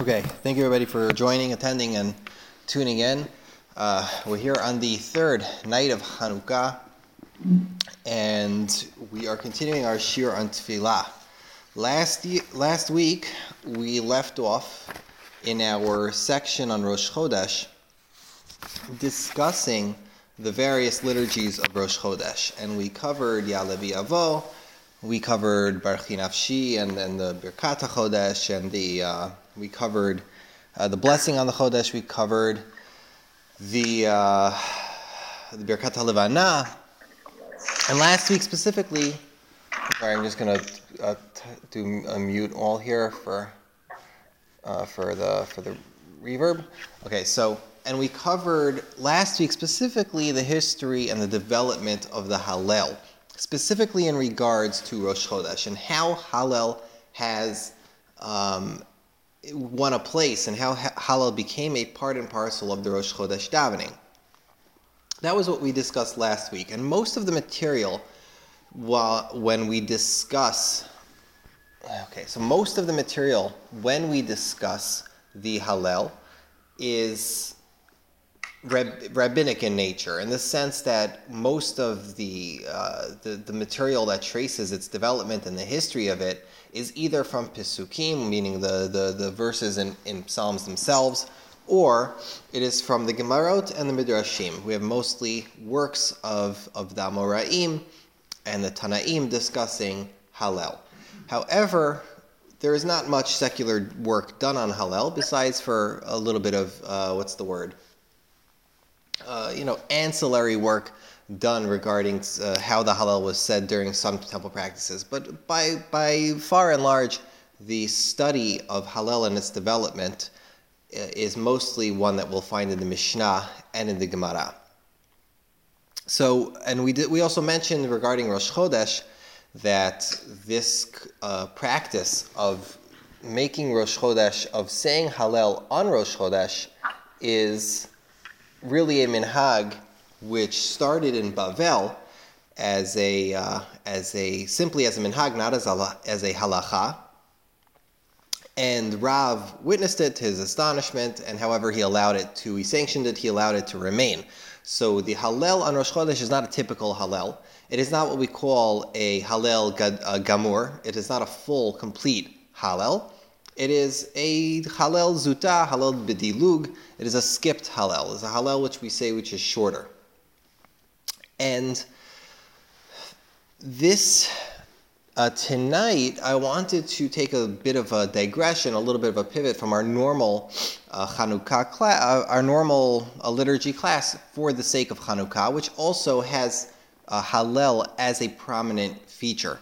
Okay, thank you everybody for joining, attending, and tuning in. Uh, we're here on the third night of Hanukkah, and we are continuing our shiur on Tefillah. Last, last week, we left off in our section on Rosh Chodesh discussing the various liturgies of Rosh Chodesh, and we covered Ya'aleh V'Yavo, we covered Barchi Nafshi and, and the Birkat Chodesh, and the uh, we covered uh, the blessing on the Chodesh. We covered the uh, the Birkat Levana, and last week specifically. Sorry, I'm just gonna uh, t- do a mute all here for uh, for the for the reverb. Okay, so and we covered last week specifically the history and the development of the Hallel specifically in regards to Rosh Chodesh and how Hallel has um, won a place and how Hallel became a part and parcel of the Rosh Chodesh davening. That was what we discussed last week, and most of the material, while when we discuss, okay, so most of the material when we discuss the Hallel is rab- rabbinic in nature, in the sense that most of the, uh, the, the material that traces its development and the history of it is either from Pisukim, meaning the, the, the verses in, in Psalms themselves, or it is from the Gemarot and the Midrashim. We have mostly works of, of the Amoraim and the Tanaim discussing Hallel. However, there is not much secular work done on Hallel, besides for a little bit of, uh, what's the word? Uh, you know, ancillary work done regarding uh, how the halal was said during some temple practices. But by, by far and large, the study of halal and its development uh, is mostly one that we'll find in the Mishnah and in the Gemara. So, and we did, we also mentioned regarding Rosh Chodesh that this uh, practice of making Rosh Chodesh, of saying Hallel on Rosh Chodesh, is really a minhag which started in Bavel as a uh, as a simply as a minhag, not as a as a halacha. And Rav witnessed it to his astonishment, and however he allowed it to, he sanctioned it, he allowed it to remain. So the Hallel on Rosh Chodesh is not a typical Hallel. It is not what we call a Hallel Gamur. It is not a full, complete Hallel. It is a Hallel Zuta, Hallel Bidilug. It is a skipped Hallel. It's a Hallel which we say which is shorter. And this uh, tonight, I wanted to take a bit of a digression, a little bit of a pivot from our normal uh, Chanukah class, uh, our normal uh, liturgy class for the sake of Chanukah, which also has Hallel as a prominent feature.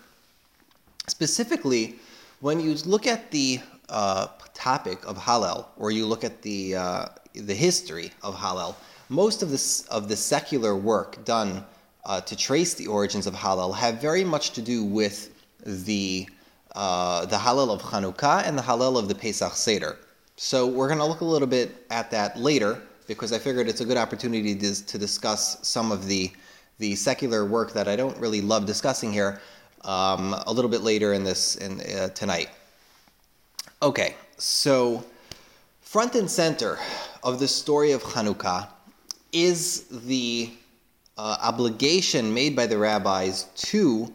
Specifically, when you look at the uh, topic of Hallel, or you look at the uh, the history of Hallel, most of this of the secular work done uh, to trace the origins of Hallel have very much to do with the uh, the Hallel of Chanukah and the Hallel of the Pesach Seder. So we're going to look a little bit at that later because I figured it's a good opportunity to, to discuss some of the the secular work that I don't really love discussing here um, a little bit later in this in uh, tonight. Okay, so front and center of the story of Hanukkah is the uh, obligation made by the rabbis to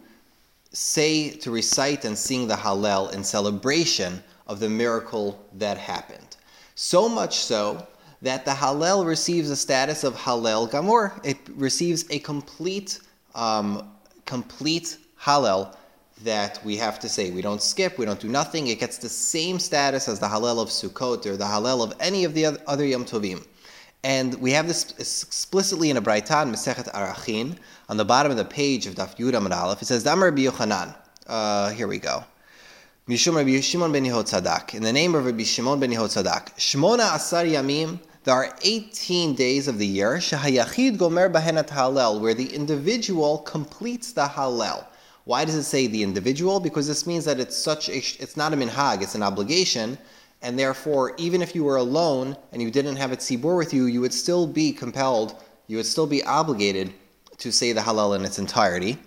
say, to recite and sing the Hallel in celebration of the miracle that happened. So much so that the Hallel receives a status of Hallel Gamor. It receives a complete, um, complete Hallel that we have to say. We don't skip, we don't do nothing. It gets the same status as the Hallel of Sukkot or the Hallel of any of the other Yom Tovim. And we have this explicitly in a Braitan, Mesechet Arachin, on the bottom of the page of Daf Yud Amud Aleph. It says, Damar Rabbi Yochanan. Uh, here we go. Mishum Rabbi Shimon ben Yehotzadak. In the name of Rabbi Shimon ben Yehotzadak. Shmona Asar Yamim. There are 18 days of the year, Shahayachid Gomer Bahenat Hallel, where the individual completes the Hallel. Why does it say the individual? Because this means that it's such a, it's not a minhag, it's an obligation, and therefore, even if you were alone and you didn't have a tzibur with you, you would still be compelled, you would still be obligated to say the halal in its entirety.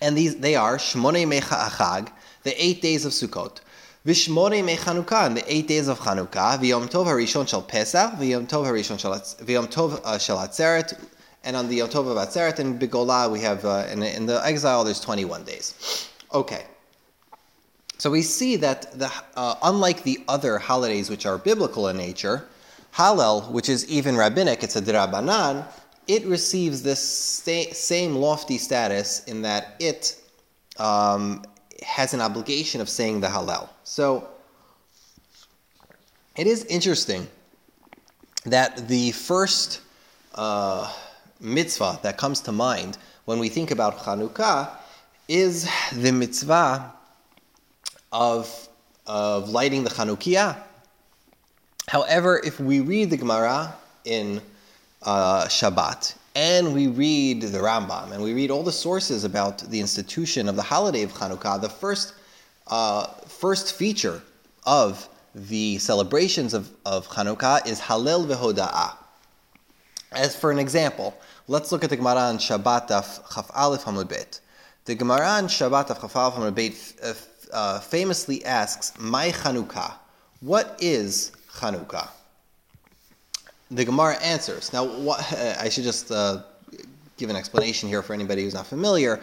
And these they are Shmonei Mecha Achag, the eight days of Sukkot. Vishmore me Chanukah, in the eight days of Chanukah, V'yom Tov HaRishon Shel Pesach, V'yom Tov HaRishon Shel Atzeret, and on the Yom Tov of Atzeret and Bigolah, we have, uh, in, in the exile, there's 21 days. Okay. So we see that the, uh, unlike the other holidays which are biblical in nature, Hallel, which is even rabbinic, it's a drabanan, it receives this sta- same lofty status in that it um, has an obligation of saying the Hallel. So it is interesting that the first uh, mitzvah that comes to mind when we think about Chanukah is the mitzvah of, of lighting the Chanukiah. However, if we read the Gemara in uh, Shabbat and we read the Rambam and we read all the sources about the institution of the holiday of Hanukkah, the first, uh, first feature of the celebrations of, of Hanukkah is Halel vehoda'ah. As for an example, let's look at the Gemara in Shabbat of Chaf Aleph Hamud. The Gemara in Shabbat of Chaf Aleph Hamud uh, uh, famously asks, "Mai Chanukah, what is Chanukah?" The Gemara answers. Now, what, I should just uh, give an explanation here for anybody who's not familiar.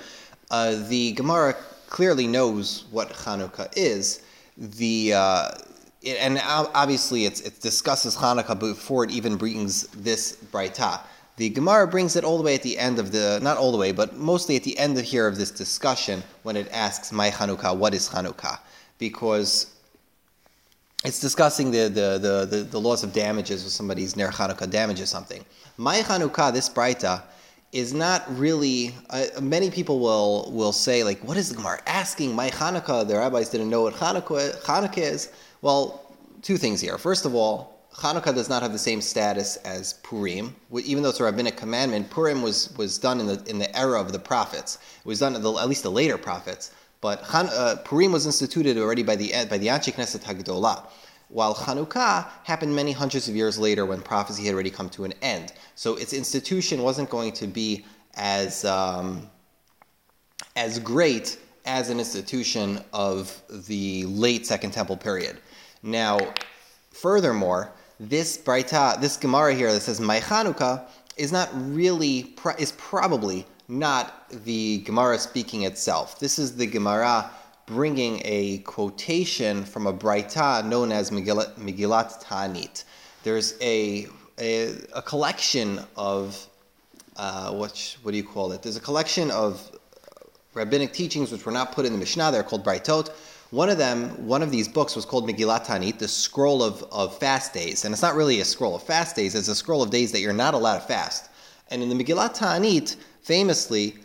Uh, the Gemara clearly knows what Chanukah is. The it, and obviously it discusses Hanukkah before it even brings this Braita. The Gemara brings it all the way at the end of the, not all the way, but mostly at the end of here of this discussion when it asks, Mai Chanukah, what is Chanukah? Because it's discussing the, the, the, the, laws of damages if somebody's Ner Chanukah damages something. Mai Chanukah, this Braita, is not really. Uh, many people will will say like, "What is the Gemara asking?" Mai Hanukkah. The rabbis didn't know what Hanukkah, Hanukkah is. Well, two things here. First of all, Hanukkah does not have the same status as Purim. Even though it's a rabbinic commandment, Purim was, was done in the, in the era of the prophets. It was done the, at least the later prophets. But Han, uh, Purim was instituted already by the by the Anshe Knesset Hagdolah, while Hanukkah happened many hundreds of years later when prophecy had already come to an end. So its institution wasn't going to be as um, as great as an institution of the late Second Temple period. Now, furthermore, this Braita, this Gemara here that says Mai Chanukah is not really, is probably not the Gemara speaking itself. This is the Gemara bringing a quotation from a Braita known as Megillat, Megillat Ta'anit. There's a, a, a collection of, uh, what, what do you call it? There's a collection of rabbinic teachings which were not put in the Mishnah. They're called Braitot one of them, one of these books was called Megillat Tanit, the scroll of, of fast days. And it's not really a scroll of fast days, it's a scroll of days that you're not allowed to fast. And in the Megillat Tanit, famously,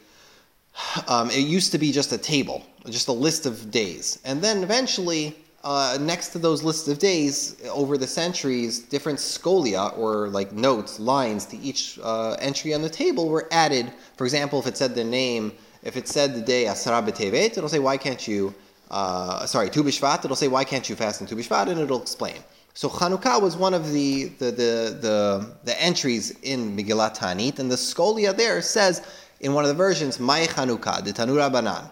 um, it used to be just a table, just a list of days. And then eventually, uh, next to those lists of days, over the centuries, different scholia or like notes, lines to each uh, entry on the table were added. For example, if it said the name, if it said the day Asara B'Tevet, it'll say, why can't you uh, sorry, Tu B'Shvat, it'll say, why can't you fast in Tu B'Shvat? And it'll explain. So Chanukah was one of the, the, the, the, the entries in Megillat Tanit, and the Scholia there says in one of the versions, Mai Chanukah, the Tanu Rabbanan.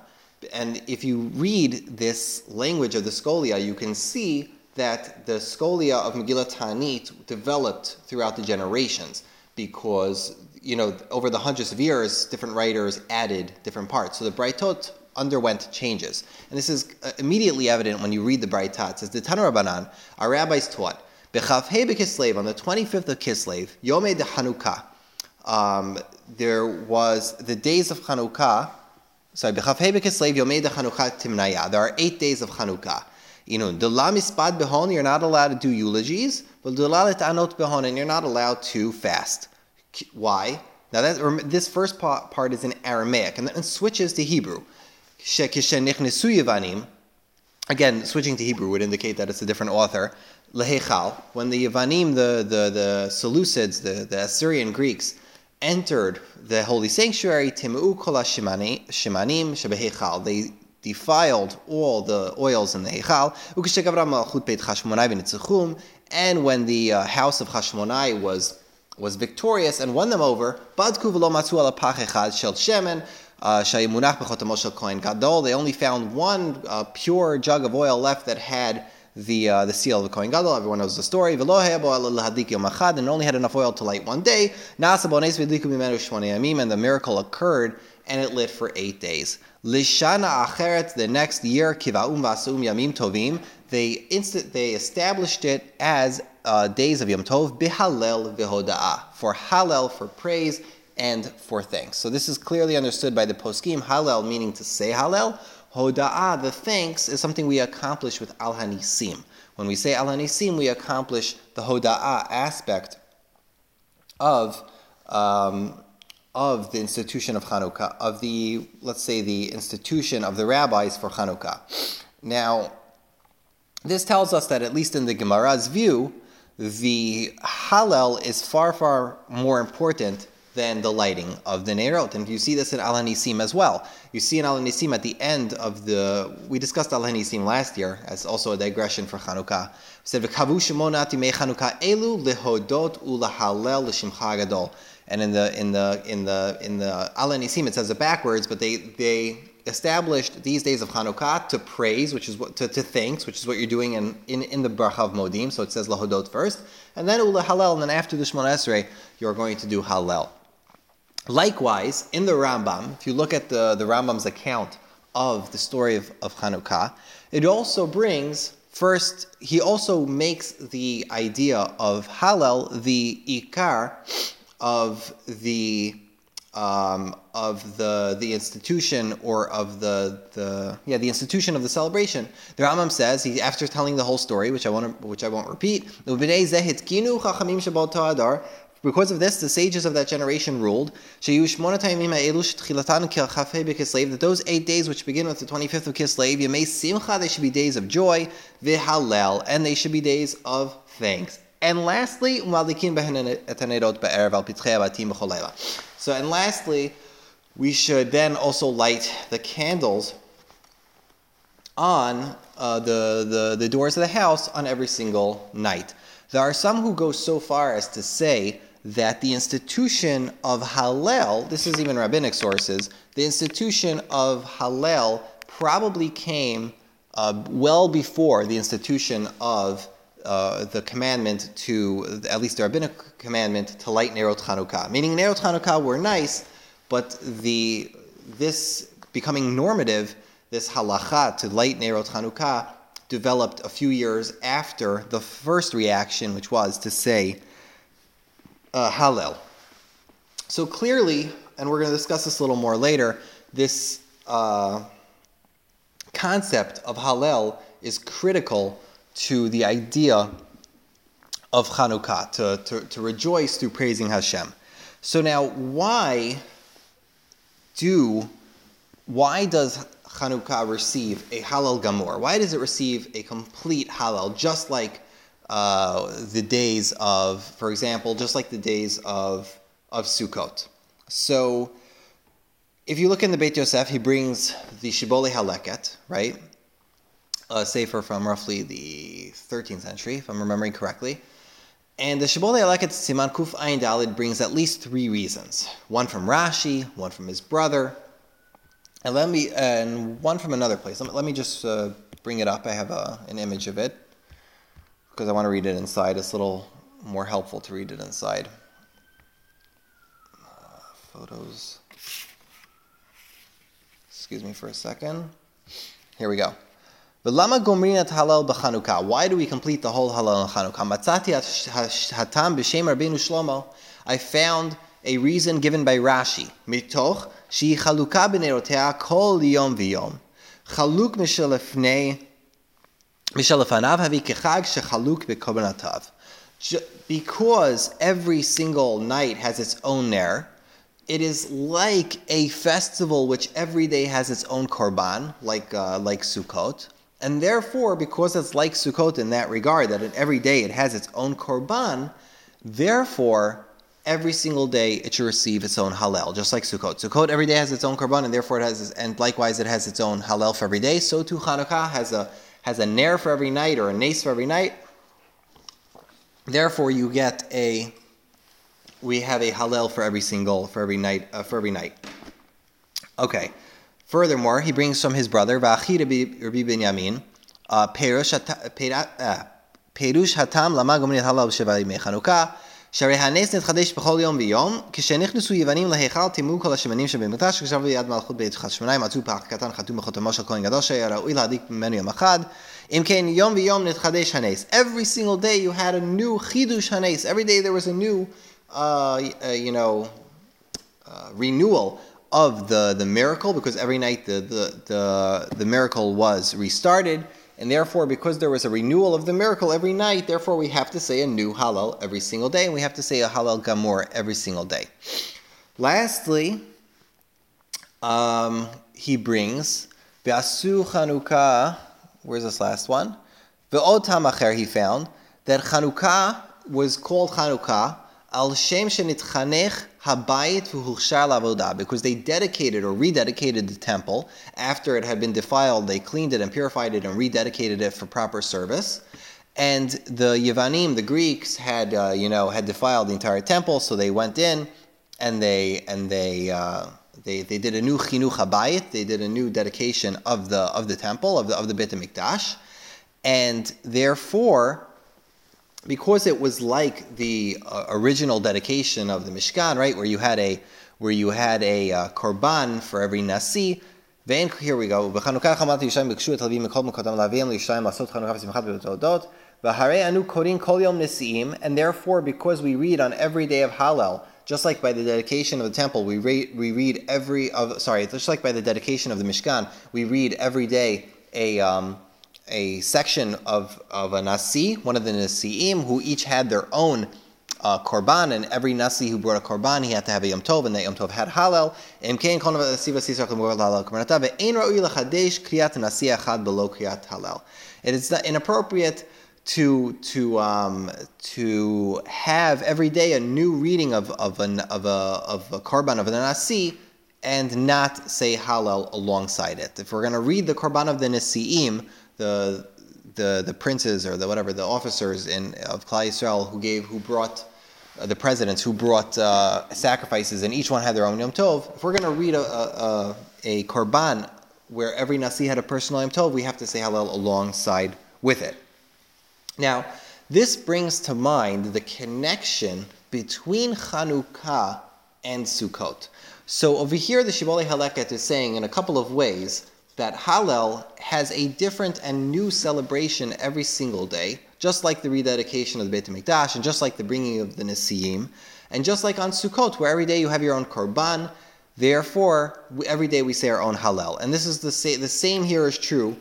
And if you read this language of the Scholia, you can see that the Scholia of Megillat Tanit developed throughout the generations because, you know, over the hundreds of years, different writers added different parts. So the Braitot underwent changes. And this is uh, immediately evident when you read the Braita. It says, the Tanu Rabbanan, our rabbis taught, b'kislev, on the 25th of Kislev, Yomei de Hanukkah, um, there was the days of Hanukkah, sorry, B'chavhei b'kislev, Yomei de Hanukkah timnaya. There are eight days of Hanukkah. You know, Dela mispad behon, you're not allowed to do eulogies, but anot behon, and you're not allowed to fast. Why? Now, that, this first part is in Aramaic, and then it switches to Hebrew. Again, switching to Hebrew would indicate that it's a different author. Lehechal, when the Yavanim, the, the, the Seleucids, the, the Assyrian Greeks, entered the holy sanctuary, Timu kol shimanim shebehechal. They defiled all the oils in the Hechal. And when the uh, house of Hashmonai was was victorious and won them over, Badku v'lo matzu ala pach echad shel shemen, uh, they only found one uh, pure jug of oil left that had the uh, the seal of the Kohen Gadol. Everyone knows the story. And only had enough oil to light one day. And the miracle occurred, and it lit for eight days. Lishana the next year, tovim. They they established it as uh, days of Yom Tov bihalel for halel for praise and for thanks. So this is clearly understood by the poskim. Hallel meaning to say Hallel. Hoda'ah, the thanks, is something we accomplish with al hanisim. When we say al hanisim, we accomplish the hoda'ah aspect of um, of the institution of Hanukkah, of the let's say the institution of the rabbis for Hanukkah. Now, this tells us that at least in the Gemara's view, the Hallel is far far more important than the lighting of the Neirot. And you see this in Al Hanisim as well. You see in Al Hanisim at the end of the, we discussed Al Hanisim last year as also a digression for Chanukah. We said, V'kavu shemonati me Chanukah elu lehodot ulahalel l'shimcha gadol. And in the in the in the in the Al Hanisim it says it backwards, but they they established these days of Hanukkah to praise, which is what to, to thanks, which is what you're doing in, in, in the Bracha of Modim. So it says Lahodot first, and then Ula Halel, and then after the Shemon Esrei, you're going to do Halel. Likewise, in the Rambam, if you look at the, the Rambam's account of the story of, of Hanukkah, it also brings, first, he also makes the idea of Hallel the Ikar of the um, of the the institution or of the the yeah the institution of the celebration. The Rambam says he after telling the whole story, which I want which I won't repeat. Because of this, the sages of that generation ruled that those eight days which begin with the 25th of Kislev, Yemei Simcha, they should be days of joy, Vihalel, and they should be days of thanks. And lastly, so and lastly, we should then also light the candles on uh, the, the, the doors of the house on every single night. There are some who go so far as to say that the institution of Hallel, this is even rabbinic sources, the institution of Hallel probably came uh, well before the institution of uh, the commandment to, at least the rabbinic commandment, to light Nerot Chanukah. Meaning Nerot Chanukah were nice, but the this becoming normative, this halacha to light Nerot Chanukah, developed a few years after the first reaction, which was to say uh, Hallel. So clearly, and we're going to discuss this a little more later, this uh, concept of Hallel is critical to the idea of Chanukah, to, to, to rejoice through praising Hashem. So now, why do, why does Chanukah receive a Hallel Gamor? Why does it receive a complete Hallel, just like uh, the days of, for example, just like the days of, of Sukkot. So, if you look in the Beit Yosef, he brings the Shibbolei Haleket, right? A sefer from roughly the 13th century, if I'm remembering correctly. And the Shibbolei Haleket Siman Kuf Ayin Dalid brings at least three reasons. One from Rashi, one from his brother, and let me and one from another place. Let me, let me just uh, bring it up. I have a, an image of it because I want to read it inside. It's a little more helpful to read it inside. Uh, photos. Excuse me for a second. Here we go. Why do we complete the whole Halal and Chanukah? I found a reason given by Rashi. Mitoch shi chaluka b'nerotea kol yom v'yom. Chaluk mishalefnei because every single night has its own ner, it is like a festival which every day has its own korban, like uh, like Sukkot, and therefore, because it's like Sukkot in that regard, that every day it has its own korban, therefore every single day it should receive its own halal, just like Sukkot. Sukkot every day has its own korban, and therefore it has, and likewise it has its own halal for every day. So too Hanukkah has a has a ner for every night or a nace for every night. Therefore, you get a we have a hallel for every single for every night uh, for every night. Okay. Furthermore, he brings from his brother, V'achi Rabbi Binyamin, uh, Perush uh, Hatam Lama Gomri Halal Sheva Chanukah, שהרי הנס נתחדש בכל יום ויום, כשנכנסו יוונים להיכל טימאו כל השמנים שבמקדש, כששבו ביד מלכות בית חשמונאי, מצאו פח קטן חתום בחותמו של כהן גדול, שהיה ראוי להדליק ממנו יום אחד. אם כן, יום ויום נתחדש הנס. Every single day you had a new חידוש הנס. Every day there was a new, uh, you know, uh, renewal of the, the miracle, because every night the, the, the, the miracle was restarted. And therefore, because there was a renewal of the miracle every night, therefore we have to say a new Hallel every single day, and we have to say a Hallel Gamor every single day. Lastly, um, he brings V'asu Chanukah. Where's this last one? Ve'od Tamacher he found that Chanukah was called Chanukah al shem shenitchanech habayit because they dedicated or rededicated the temple after it had been defiled. They cleaned it and purified it and rededicated it for proper service. And the Yevanim, the Greeks, had uh, you know had defiled the entire temple, so they went in and they and they. Uh, they, they did a new chinuch habayit. They did a new dedication of the of the temple of the of the Beit Hamikdash, and therefore because it was like the uh, original dedication of the Mishkan, right, where you had a where you had a uh, korban for every nasi. Then here we go. And therefore, because we read on every day of Hallel, just like by the dedication of the temple, we read, we read every of sorry, just like by the dedication of the Mishkan, we read every day a um, a section of, of a Nasi, one of the Nasi'im, who each had their own uh, korban, and every Nasi who brought a korban, he had to have a Yom Tov, and that Yom Tov had Halal. It is inappropriate to to um, to have every day a new reading of of an of a of a korban of the nasi and not say halal alongside it. If we're going to read the korban of the nasiim, the the the princes or the whatever the officers in of Klal Yisrael who gave who brought uh, the presidents who brought uh, sacrifices and each one had their own Yom Tov. If we're going to read a, a, a, korban where every nasi had a personal Yom Tov, we have to say Hallel alongside with it. Now, this brings to mind the connection between Chanukah and Sukkot. So over here, the Shibbolei Haleket is saying in a couple of ways that Hallel has a different and new celebration every single day, just like the rededication of the Beit HaMikdash, and just like the bringing of the Nesiim, and just like on Sukkot, where every day you have your own Korban, therefore, every day we say our own Hallel. And this is the, sa- the same here is true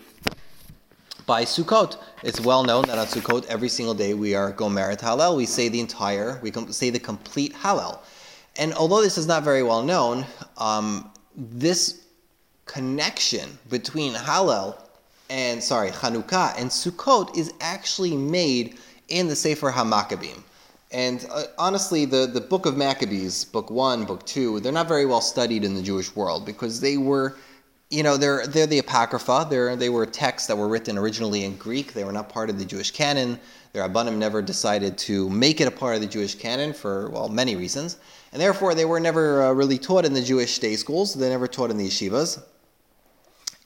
by Sukkot. It's well known that on Sukkot, every single day we are Gomeret Hallel. We say the entire, we say the complete Hallel. And although this is not very well known, um, this connection between Hallel and sorry Hanukkah and Sukkot is actually made in the Sefer HaMaccabim. And uh, honestly, the, the book of Maccabees, book one, book two, they're not very well studied in the Jewish world because they were, you know, they're they're the apocrypha. They're they were texts that were written originally in Greek. They were not part of the Jewish canon. Their Rabbanim never decided to make it a part of the Jewish canon for well many reasons, and therefore they were never uh, really taught in the Jewish day schools. They never taught in the yeshivas.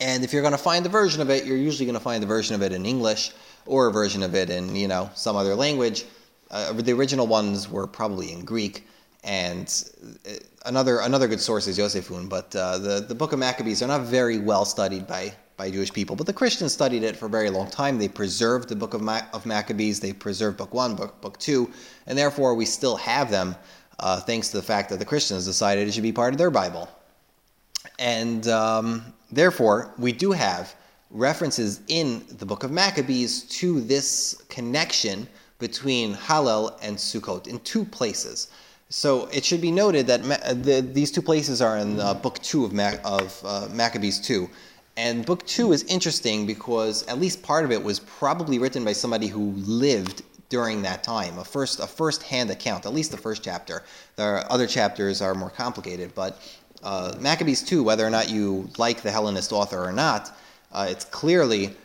And if you're going to find the version of it, you're usually going to find the version of it in English or a version of it in you know some other language. Uh, the original ones were probably in Greek, and uh, another another good source is Yosefun. But uh, the the Book of Maccabees are not very well studied by by Jewish people. But the Christians studied it for a very long time. They preserved the Book of, Ma- of Maccabees. They preserved Book One, Book Book Two, and therefore we still have them, uh, thanks to the fact that the Christians decided it should be part of their Bible. And um, therefore, we do have references in the book of Maccabees to this connection between Hallel and Sukkot in two places. So it should be noted that Ma- the, these two places are in uh, book two of, Ma- of uh, Maccabees 2. And book two is interesting because at least part of it was probably written by somebody who lived during that time, a first a first-hand account, at least the first chapter. The other chapters are more complicated, but uh, Maccabees 2, whether or not you like the Hellenist author or not, uh, it's clearly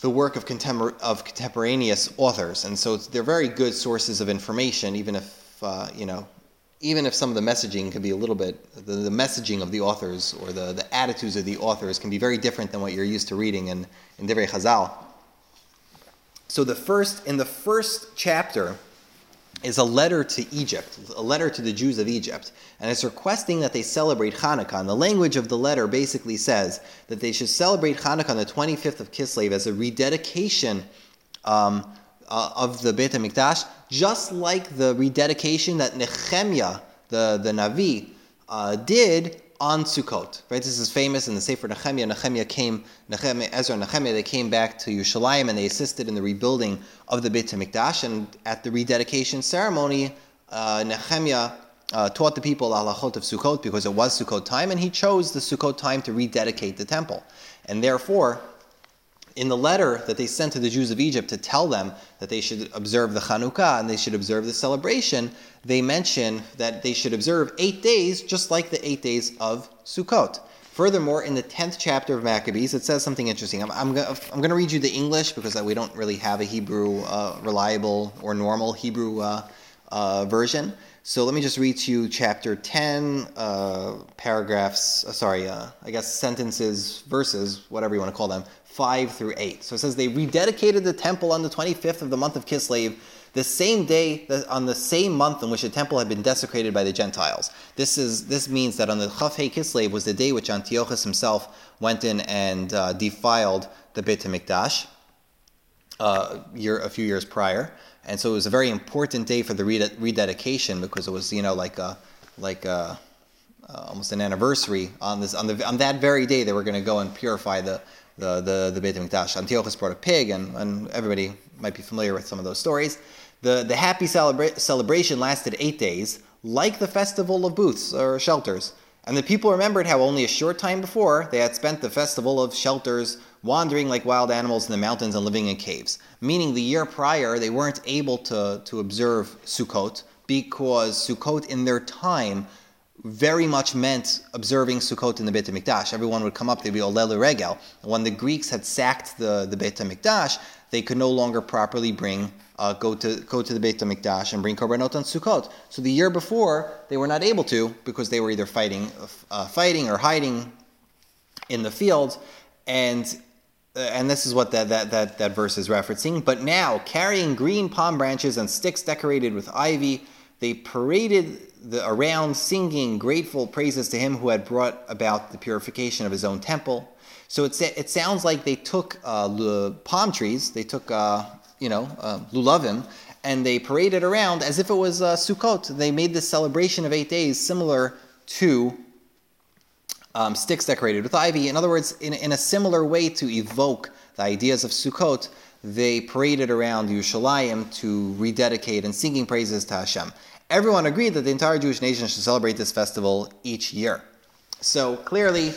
the work of, contempor- of contemporaneous authors. And so they're very good sources of information, even if, uh, you know, even if some of the messaging can be a little bit, the, the messaging of the authors or the, the attitudes of the authors can be very different than what you're used to reading in, in Divrei Chazal. So the first, in the first chapter, is a letter to Egypt, a letter to the Jews of Egypt, and it's requesting that they celebrate Hanukkah. And the language of the letter basically says that they should celebrate Hanukkah on the 25th of Kislev as a rededication um, uh, of the Beit HaMikdash, just like the rededication that Nehemiah, the, the Navi, uh, did on Sukkot. Right? This is famous in the Sefer Nehemiah. Nehemiah came, Nehemiah, Ezra and Nehemiah, they came back to Yerushalayim and they assisted in the rebuilding of the Beit HaMikdash. And at the rededication ceremony, uh, Nehemiah uh, taught the people halachot of Sukkot because it was Sukkot time, and he chose the Sukkot time to rededicate the temple. And therefore, in the letter that they sent to the Jews of Egypt to tell them that they should observe the Chanukah and they should observe the celebration, they mention that they should observe eight days, just like the eight days of Sukkot. Furthermore, in the 10th chapter of Maccabees, it says something interesting. I'm, I'm, I'm going to read you the English because we don't really have a Hebrew, uh, reliable or normal Hebrew uh, uh, version. So let me just read to you chapter 10, uh, paragraphs, uh, sorry, uh, I guess sentences, verses, whatever you want to call them, 5 through 8. So it says, They rededicated the temple on the 25th of the month of Kislev, the same day, on the same month in which the temple had been desecrated by the Gentiles. This, is, this means that on the Chafhei Kislev was the day which Antiochus himself went in and uh, defiled the Beit HaMikdash uh, year, a few years prior. And so it was a very important day for the rededication because it was, you know, like a, like a, uh, almost an anniversary on this on the on that very day they were going to go and purify the the, the, the Beit HaMikdash. Antiochus brought a pig, and, and everybody might be familiar with some of those stories. The, the happy celebra- celebration lasted eight days, like the festival of booths or shelters. And the people remembered how only a short time before they had spent the festival of shelters wandering like wild animals in the mountains and living in caves. Meaning the year prior, they weren't able to, to observe Sukkot because Sukkot in their time very much meant observing Sukkot in the Beit HaMikdash. Everyone would come up, they'd be Olel Regel. When the Greeks had sacked the, the Beit HaMikdash, they could no longer properly bring, uh, go, to, go to the Beit HaMikdash and bring Korbanot on Sukkot. So the year before, they were not able to because they were either fighting, uh, fighting or hiding in the fields. And uh, and this is what that, that, that, that verse is referencing. But now, carrying green palm branches and sticks decorated with ivy, they paraded the, around singing grateful praises to him who had brought about the purification of his own temple. So it, it sounds like they took uh, palm trees, they took, uh, you know, uh, lulavim, and they paraded around as if it was uh, Sukkot. They made this celebration of eight days similar to um, sticks decorated with ivy. In other words, in, in a similar way to evoke the ideas of Sukkot, they paraded around Yerushalayim to rededicate and singing praises to Hashem everyone agreed that the entire Jewish nation should celebrate this festival each year. So clearly,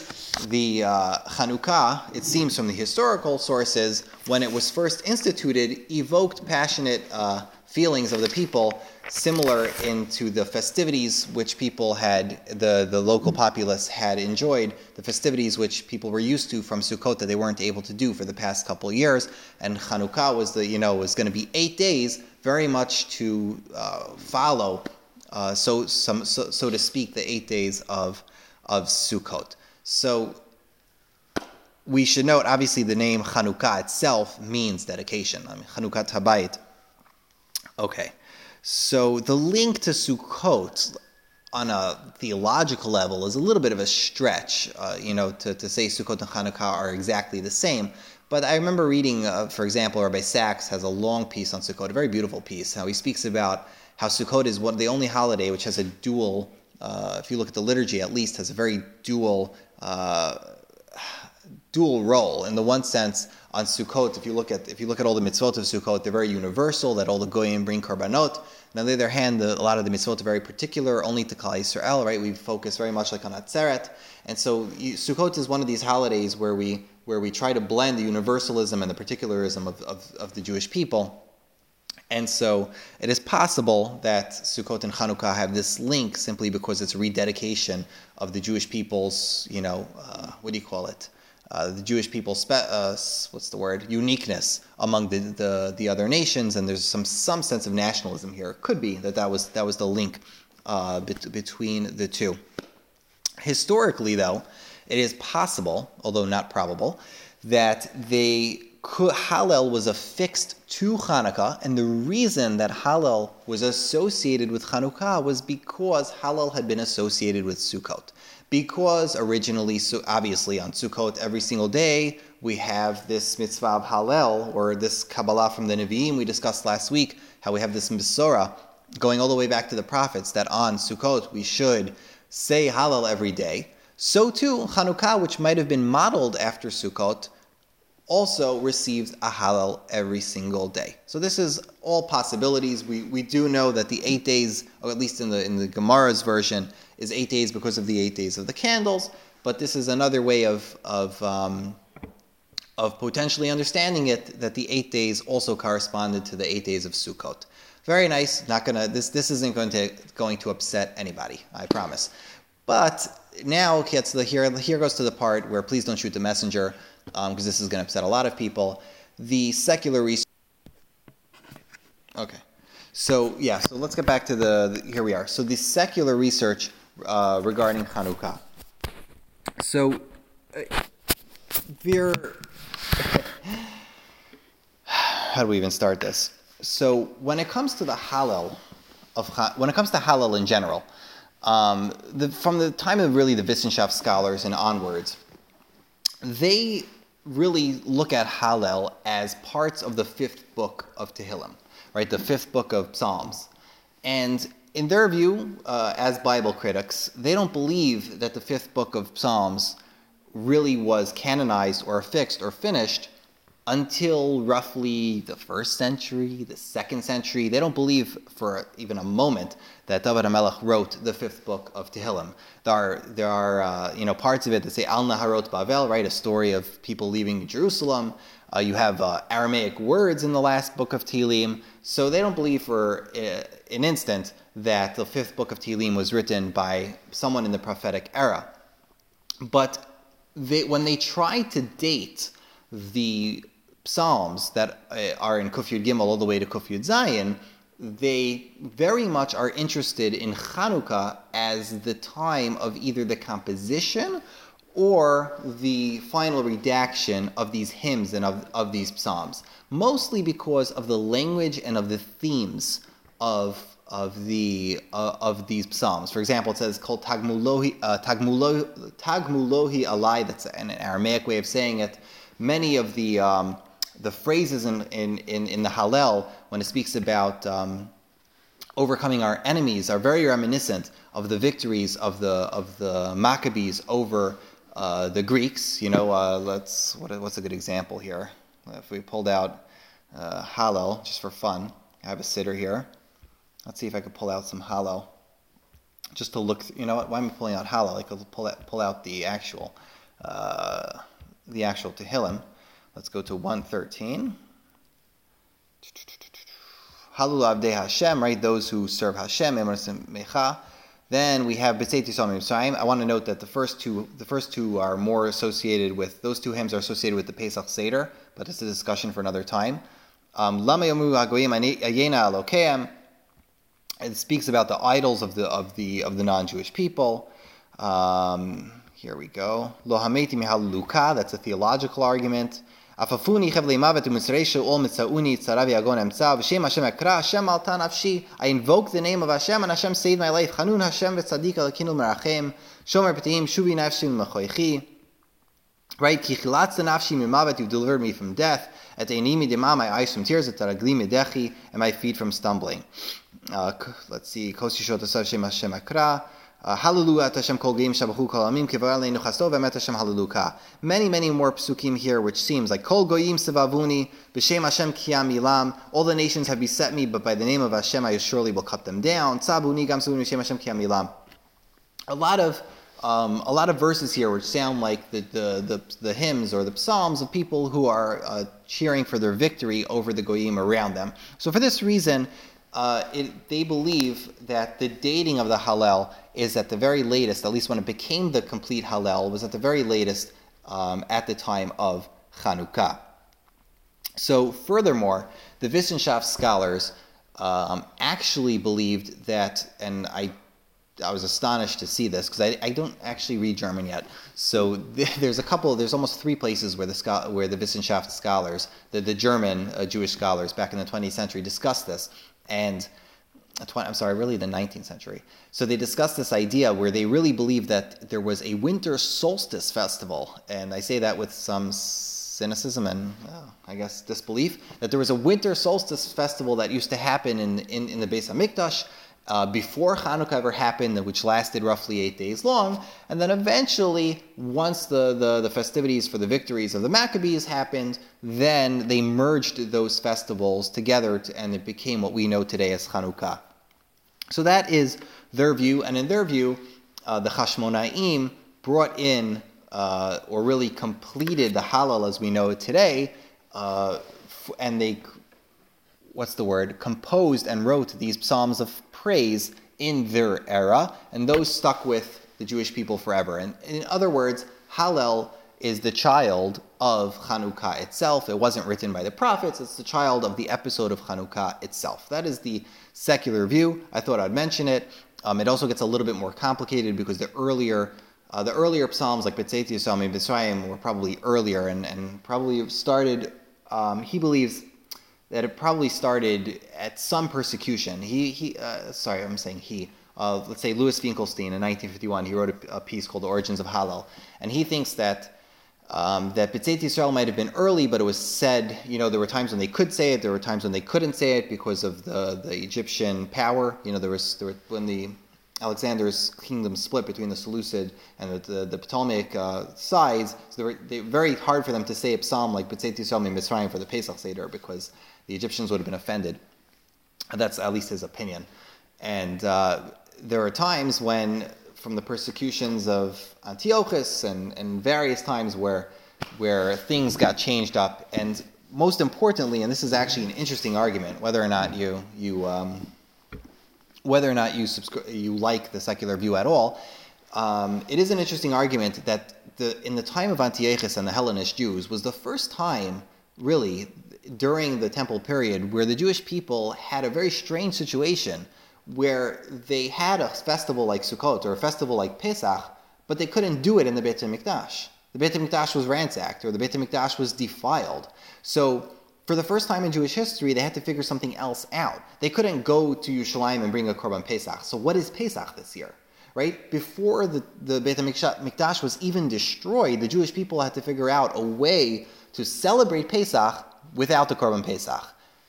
the uh, Hanukkah, it seems from the historical sources, when it was first instituted, evoked passionate uh, feelings of the people, similar into the festivities which people had, the, the local populace had enjoyed, the festivities which people were used to from Sukkot that they weren't able to do for the past couple years. And Hanukkah was the, you know, was going to be eight days very much to uh, follow, uh, so, some, so, so to speak, the eight days of, of Sukkot. So we should note, obviously, the name Chanukah itself means dedication. I mean, Chanukah Habayit. Okay, so the link to Sukkot on a theological level is a little bit of a stretch, uh, you know, to, to say Sukkot and Hanukkah are exactly the same. But I remember reading, uh, for example, Rabbi Sacks has a long piece on Sukkot, a very beautiful piece, how he speaks about how Sukkot is one, the only holiday which has a dual, uh, if you look at the liturgy at least, has a very dual, uh, dual role. In the one sense, on Sukkot, if you look at if you look at all the mitzvot of Sukkot, they're very universal. That all the goyim bring korbanot. And on the other hand, the, a lot of the mitzvot are very particular, only to Klal Yisrael. Right? We focus very much like on Atzeret, and so you, Sukkot is one of these holidays where we where we try to blend the universalism and the particularism of, of, of the Jewish people. And so it is possible that Sukkot and Hanukkah have this link simply because it's rededication of the Jewish people's, you know, uh, what do you call it? Uh, the Jewish people's, spe- uh, what's the word, uniqueness among the, the, the, other nations, and there's some, some sense of nationalism here. It could be that that was, that was the link uh, bet- between the two. Historically, though, it is possible, although not probable, that they could, Hallel was affixed to Hanukkah, and the reason that Hallel was associated with Hanukkah was because Hallel had been associated with Sukkot. Because originally, so obviously on Sukkot, every single day we have this mitzvah of Hallel, or this Kabbalah from the Nevi'im we discussed last week, how we have this Mesorah going all the way back to the prophets that on Sukkot we should say Hallel every day. So too, Hanukkah, which might have been modeled after Sukkot, also receives a halal every single day. So this is all possibilities. We, we do know that the eight days, or at least in the in the Gemara's version, is eight days because of the eight days of the candles. But this is another way of of um, of potentially understanding it that the eight days also corresponded to the eight days of Sukkot. Very nice. Not gonna this this isn't going to going to upset anybody. I promise. But now gets the here here goes to the part where please don't shoot the messenger because um, this is going to upset a lot of people. The secular research. Okay, so yeah, so let's get back to the, the here we are. So the secular research uh, regarding Hanukkah. So uh, there. How do we even start this? So when it comes to the Hallel of when it comes to Hallel in general, um, the, from the time of really the Wissenschaft scholars and onwards, they really look at Hallel as parts of the fifth book of Tehillim, right? The fifth book of Psalms. And in their view, uh, as Bible critics, they don't believe that the fifth book of Psalms really was canonized or fixed or finished until roughly the first century, the second century. They don't believe for even a moment that David HaMelech wrote the fifth book of Tehillim. There are, there are uh, you know, parts of it that say Al Naharot Bavel, right, a story of people leaving Jerusalem. Uh, you have uh, Aramaic words in the last book of Tehillim. So they don't believe for uh, an instant that the fifth book of Tehillim was written by someone in the prophetic era. But they, when they try to date the Psalms that uh, are in Kufyud Gimel all the way to Kufyud Zayin, they very much are interested in Chanukah as the time of either the composition or the final redaction of these hymns and of, of these psalms, mostly because of the language and of the themes of of the uh, of these psalms. For example, it says called Tagmulohi uh, Tagmulohi, Tagmulohi Alai. That's an Aramaic way of saying it. Many of the um, the phrases in, in, in, in, the Hallel, when it speaks about um, overcoming our enemies, are very reminiscent of the victories of the, of the Maccabees over uh, the Greeks. You know, uh, let's, what, what's a good example here? If we pulled out uh, Hallel, just for fun, I have a siddur here. Let's see if I could pull out some Hallel. Just to look, you know what? Why am I pulling out Hallel? I could pull out, pull out the actual, uh, the actual Tehillim. Let's go to 113. Halul Avdei Hashem, right? Those who serve Hashem, Mecha. Then we have Yisrael Mitzrayim. I want to note that the first two, the first two are more associated with those two hymns are associated with the Pesach Seder, but it's a discussion for another time. Um, Lama Yomu Ayena. It speaks about the idols of the of the of the non-Jewish people. Um, here we go. Lo Hameti Mihaluka. That's a theological argument. Afafuni chevlei mavet u'mitzrei she'ol mitzauni tzarav yagon emtzav v'shem Hashem akra Hashem alta nafshi I invoke the name of Hashem and Hashem saved my life Chanun Hashem v'tzadik alakinu merachem shomer petihim shuvi nafshi m'choichi Right, ki chilatza nafshi mimavet, you delivered me from death. At einimi dema, my eyes from tears. At taragli medechi, and my feet from stumbling. Uh, let's see. Kosi shot Hashem Hashem akra. Hashem hallelujah. Many, many more psukim here, which seems like kol goyim sevavuni b'shem Hashem kiyam ilam. All the nations have beset me, but by the name of Hashem I surely will cut them down. Tzabuni gam sevuni b'shem Hashem kiyam ilam. A lot of um, a lot of verses here which sound like the, the, the, the, hymns or the psalms of people who are uh, cheering for their victory over the goyim around them. So for this reason, uh, it, they believe that the dating of the Hallel is at the very latest, at least when it became the complete Hallel, was at the very latest um, at the time of Chanukah. So, furthermore, the Wissenschaft scholars um, actually believed that, and I I was astonished to see this because I, I don't actually read German yet. So there's a couple, there's almost three places where the where the Wissenschaft scholars, the, the German uh, Jewish scholars back in the 20th century discussed this. And 20, I'm sorry, really the 19th century. So they discussed this idea where they really believed that there was a winter solstice festival. And I say that with some cynicism and oh, I guess disbelief that there was a winter solstice festival that used to happen in, in, in the Beis Hamikdash uh, before Hanukkah ever happened, which lasted roughly eight days long. And then eventually, once the, the, the, festivities for the victories of the Maccabees happened, then they merged those festivals together to, and it became what we know today as Hanukkah. So that is their view. And in their view, uh, the Hashmonaim brought in uh, or really completed the Hallel as we know it today, uh, and they, what's the word, composed and wrote these psalms of praise in their era, and those stuck with the Jewish people forever. And in other words, Hallel is the child of Hanukkah itself. It wasn't written by the prophets, it's the child of the episode of Hanukkah itself. That is the secular view. I thought I'd mention it. Um, it also gets a little bit more complicated because the earlier uh, the earlier psalms, like B'tzeit Yisrael B'Srayim, were probably earlier and, and probably started, um, he believes that it probably started at some persecution. He, he uh, sorry, I'm saying he. Uh, let's say Louis Finkelstein in 1951, he wrote a, a, piece called The Origins of Hallel. And he thinks that um, that B'tzeit Yisrael might have been early, but it was said, you know, there were times when they could say it, there were times when they couldn't say it because of the, the Egyptian power. You know, there was, there were, when the Alexander's kingdom split between the Seleucid and the, the, the Ptolemaic uh, sides. So they were, they very hard for them to say a psalm like B'tzeit Yisrael Mitzrayim for the Pesach Seder because the Egyptians would have been offended. That's at least his opinion. And uh, there are times when, from the persecutions of Antiochus and, and various times where, where things got changed up. And most importantly, and this is actually an interesting argument, whether or not you, you um, whether or not you, subscri- you like the secular view at all, um, it is an interesting argument that the, in the time of Antiochus and the Hellenist Jews was the first time, really, during the temple period, where the Jewish people had a very strange situation where they had a festival like Sukkot or a festival like Pesach, but they couldn't do it in the Beit HaMikdash. The Beit HaMikdash was ransacked or the Beit HaMikdash was defiled. So for the first time in Jewish history, they had to figure something else out. They couldn't go to Yerushalayim and bring a Korban Pesach. So what is Pesach this year? Right? Before the, the Beit HaMikdash was even destroyed, the Jewish people had to figure out a way to celebrate Pesach without the Korban Pesach.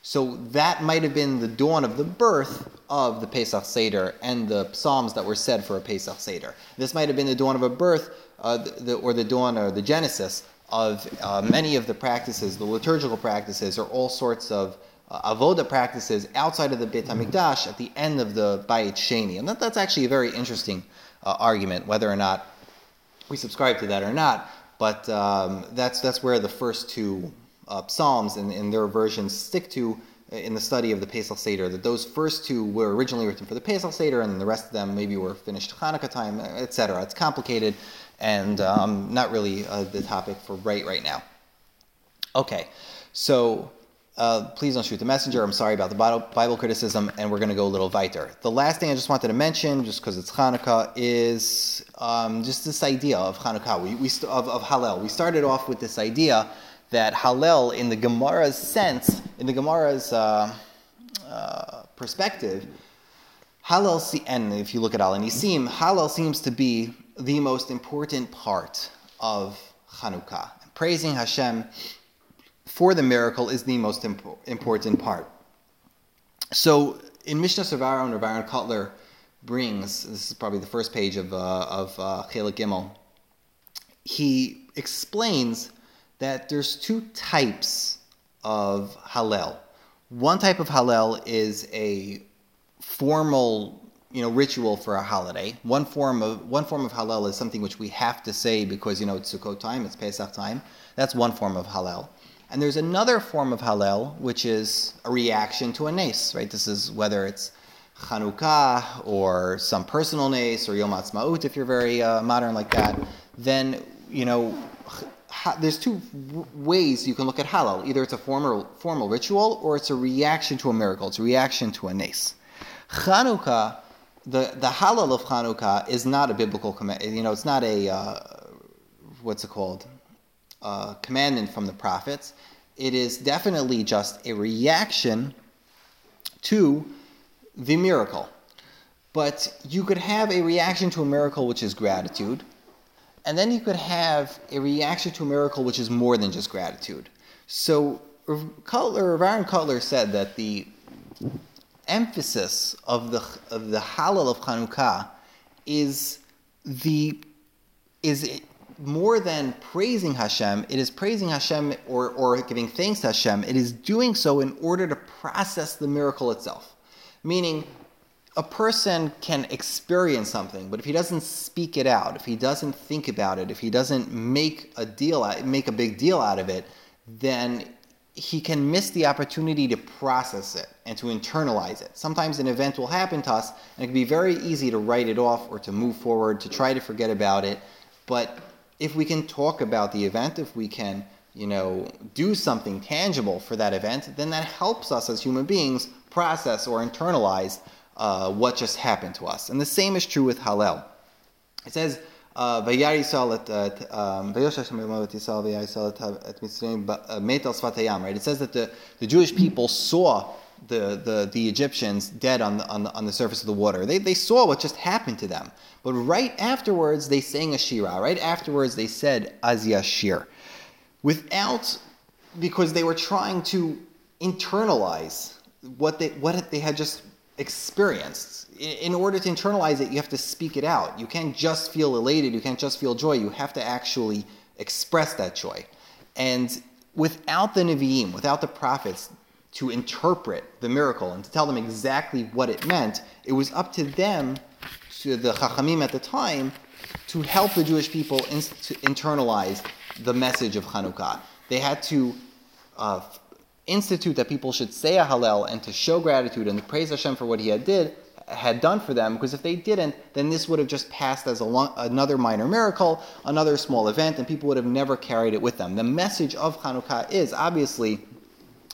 So that might have been the dawn of the birth of the Pesach Seder and the psalms that were said for a Pesach Seder. This might have been the dawn of a birth, uh, the, or the dawn or the genesis of uh, many of the practices, the liturgical practices, or all sorts of uh, avoda practices outside of the Beit Hamikdash at the end of the Bayit Sheni. And that, that's actually a very interesting uh, argument, whether or not we subscribe to that or not. But um, that's, that's where the first two uh, Psalms and, and their versions stick to uh, in the study of the Pesach Seder, that those first two were originally written for the Pesach Seder, and the rest of them maybe were finished Hanukkah time, etc. It's complicated and um, not really uh, the topic for right right now. Okay, so uh, please don't shoot the messenger. I'm sorry about the Bible, Bible criticism, and we're going to go a little weiter. The last thing I just wanted to mention, just because it's Hanukkah, is um, just this idea of Hanukkah, we, we st- of, of Hallel. We started off with this idea that Hallel, in the Gemara's sense, in the Gemara's uh, uh, perspective, Hallel, and if you look at Al Nisim, Hallel seems to be the most important part of Hanukkah. Praising Hashem for the miracle is the most impo- important part. So in Mishnah Savara and Aaron Kotler brings, this is probably the first page of, uh, of uh, Gimel, he explains that there's two types of Hallel. One type of Hallel is a formal you know ritual for a holiday. One form of one form of Hallel is something which we have to say because you know it's Sukkot time, it's Pesach time. That's one form of Hallel. And there's another form of Hallel which is a reaction to a nace, right? This is whether it's Chanukah or some personal nace or Yom Ha'atzmaut if you're very uh, modern like that. Then you know ha- there's two w- ways you can look at Hallel. Either it's a formal formal ritual or it's a reaction to a miracle. It's a reaction to a nace. Chanukah the the Hallel of Hanukkah is not a biblical command. You know, it's not a uh, what's it called? Commandment from the prophets. It is definitely just a reaction to the miracle. But you could have a reaction to a miracle which is gratitude, and then you could have a reaction to a miracle which is more than just gratitude. So Kotler, Aaron Kotler said that the emphasis of the of the Hallel of Hanukkah is the is more than praising Hashem. It is praising Hashem or, or giving thanks to Hashem. It is doing so in order to process the miracle itself. Meaning, a person can experience something, but if he doesn't speak it out, if he doesn't think about it, if he doesn't make a deal, uh, make a big deal out of it, then he can miss the opportunity to process it and to internalize it. Sometimes an event will happen to us, and it can be very easy to write it off or to move forward, to try to forget about it. But if we can talk about the event, if we can, you know, do something tangible for that event, then that helps us as human beings process or internalize uh, what just happened to us. And the same is true with Hallel. It says, right? It says that the, the Jewish people saw the, the, the Egyptians dead on the, on, the, on the surface of the water. They, they saw what just happened to them. But right afterwards, they sang a shira. Right afterwards, they said Az Yashir. Without, because they were trying to internalize what they, what they had just experienced. In order to internalize it, you have to speak it out. You can't just feel elated, you can't just feel joy, you have to actually express that joy. And without the Nevi'im, without the prophets to interpret the miracle and to tell them exactly what it meant, it was up to them, to the Chachamim at the time, to help the Jewish people in, to internalize the message of Hanukkah. They had to uh, institute that people should say a Hallel and to show gratitude and to praise Hashem for what He had did had done for them. Because if they didn't, then this would have just passed as long, another minor miracle, another small event, and people would have never carried it with them. The message of Hanukkah is obviously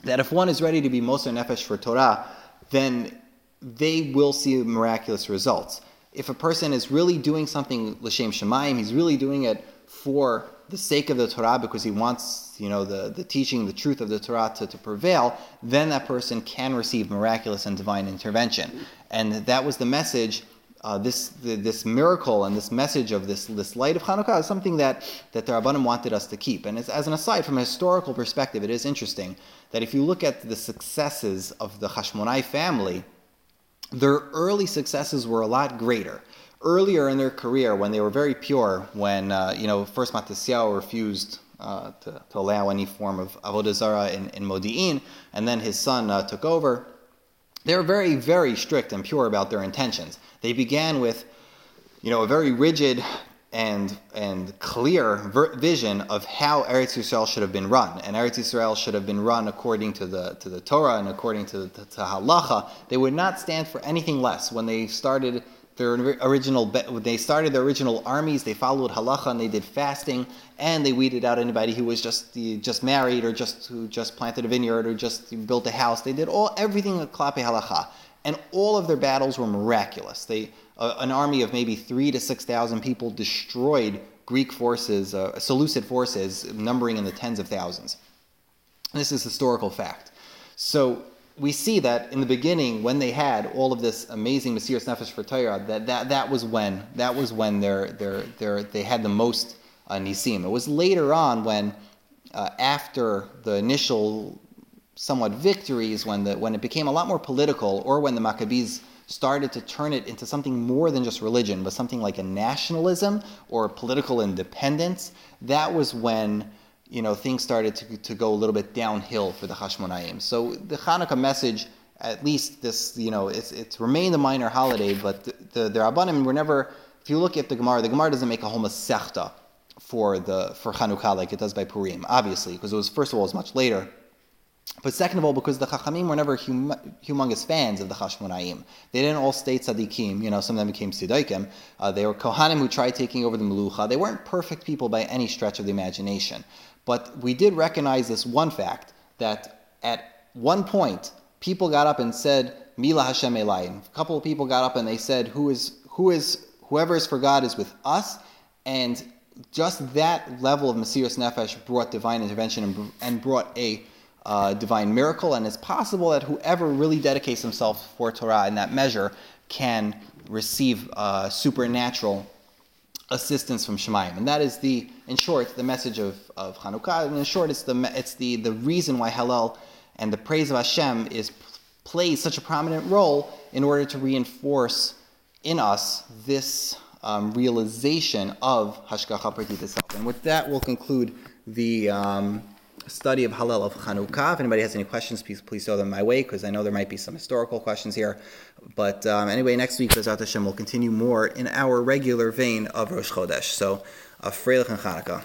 that if one is ready to be Moser Nefesh for Torah, then they will see miraculous results. If a person is really doing something l'shem shemayim, he's really doing it for the sake of the Torah because he wants, you know, the, the teaching, the truth of the Torah to, to prevail, then that person can receive miraculous and divine intervention. And that was the message. Uh, this the, this miracle and this message of this this light of Hanukkah is something that that the Rabbanim wanted us to keep. And as, an aside, from a historical perspective, it is interesting that if you look at the successes of the Hashmonai family, their early successes were a lot greater earlier in their career when they were very pure, when uh, you know first Matisyahu refused uh, to, to, allow any form of avodah zarah in, in Modi'in, and then his son uh, took over. They were very, very strict and pure about their intentions. They began with, you know, a very rigid and and clear ver- vision of how Eretz Yisrael should have been run, and Eretz Yisrael should have been run according to the to the Torah and according to, to, to halacha. They would not stand for anything less. When they started their original they started their original armies they followed halacha and they did fasting and they weeded out anybody who was just just married or just who just planted a vineyard or just built a house. They did all everything at klape halacha. And all of their battles were miraculous. They uh, an army of maybe 3 to 6000 people destroyed greek forces uh, seleucid forces numbering in the tens of thousands. This is historical fact. So we see that in the beginning, when they had all of this amazing Mesiras Nefesh for Torah, that, that, that was when that was when they had the most uh, nisim. It was later on when, uh, after the initial somewhat victories, when the when it became a lot more political, or when the Maccabees started to turn it into something more than just religion, but something like a nationalism or political independence. That was when you know, things started to, to go a little bit downhill for the Hashmonaim. So the Hanukkah message, at least this, you know, it's, it's remained a minor holiday, but the, the, the Rabbanim were never, if you look at the Gemara, the Gemara doesn't make a whole Masechta for the for Hanukkah like it does by Purim, obviously, because it was, first of all, it was much later. But second of all, because the Chachamim were never hum, humongous fans of the Hashmonaim. They didn't all stay tzaddikim, you know, some of them became tzaddikim. Uh, they were Kohanim who tried taking over the Melucha. They weren't perfect people by any stretch of the imagination. But we did recognize this one fact that at one point, people got up and said Mi LaHashem Elayin. A couple of people got up and they said, "Who is who is whoever is for God is with us," and just that level of Mesiras Nefesh brought divine intervention and, and brought a uh, divine miracle. And it's possible that whoever really dedicates himself for Torah in that measure can receive uh, supernatural assistance from Shemayim. And that is the, in short, the message of, of Hanukkah. And in short, it's the, it's the, the reason why Hallel and the praise of Hashem is plays such a prominent role in order to reinforce in us this um, realization of Hashgacha Pratit itself. And with that, we'll conclude the um, study of Hallel of Chanukah. If anybody has any questions, please, please throw them my way because I know there might be some historical questions here. But um, anyway, next week, B'ezrat Hashem, we'll continue more in our regular vein of Rosh Chodesh. So, uh, Freilich and Chanukah.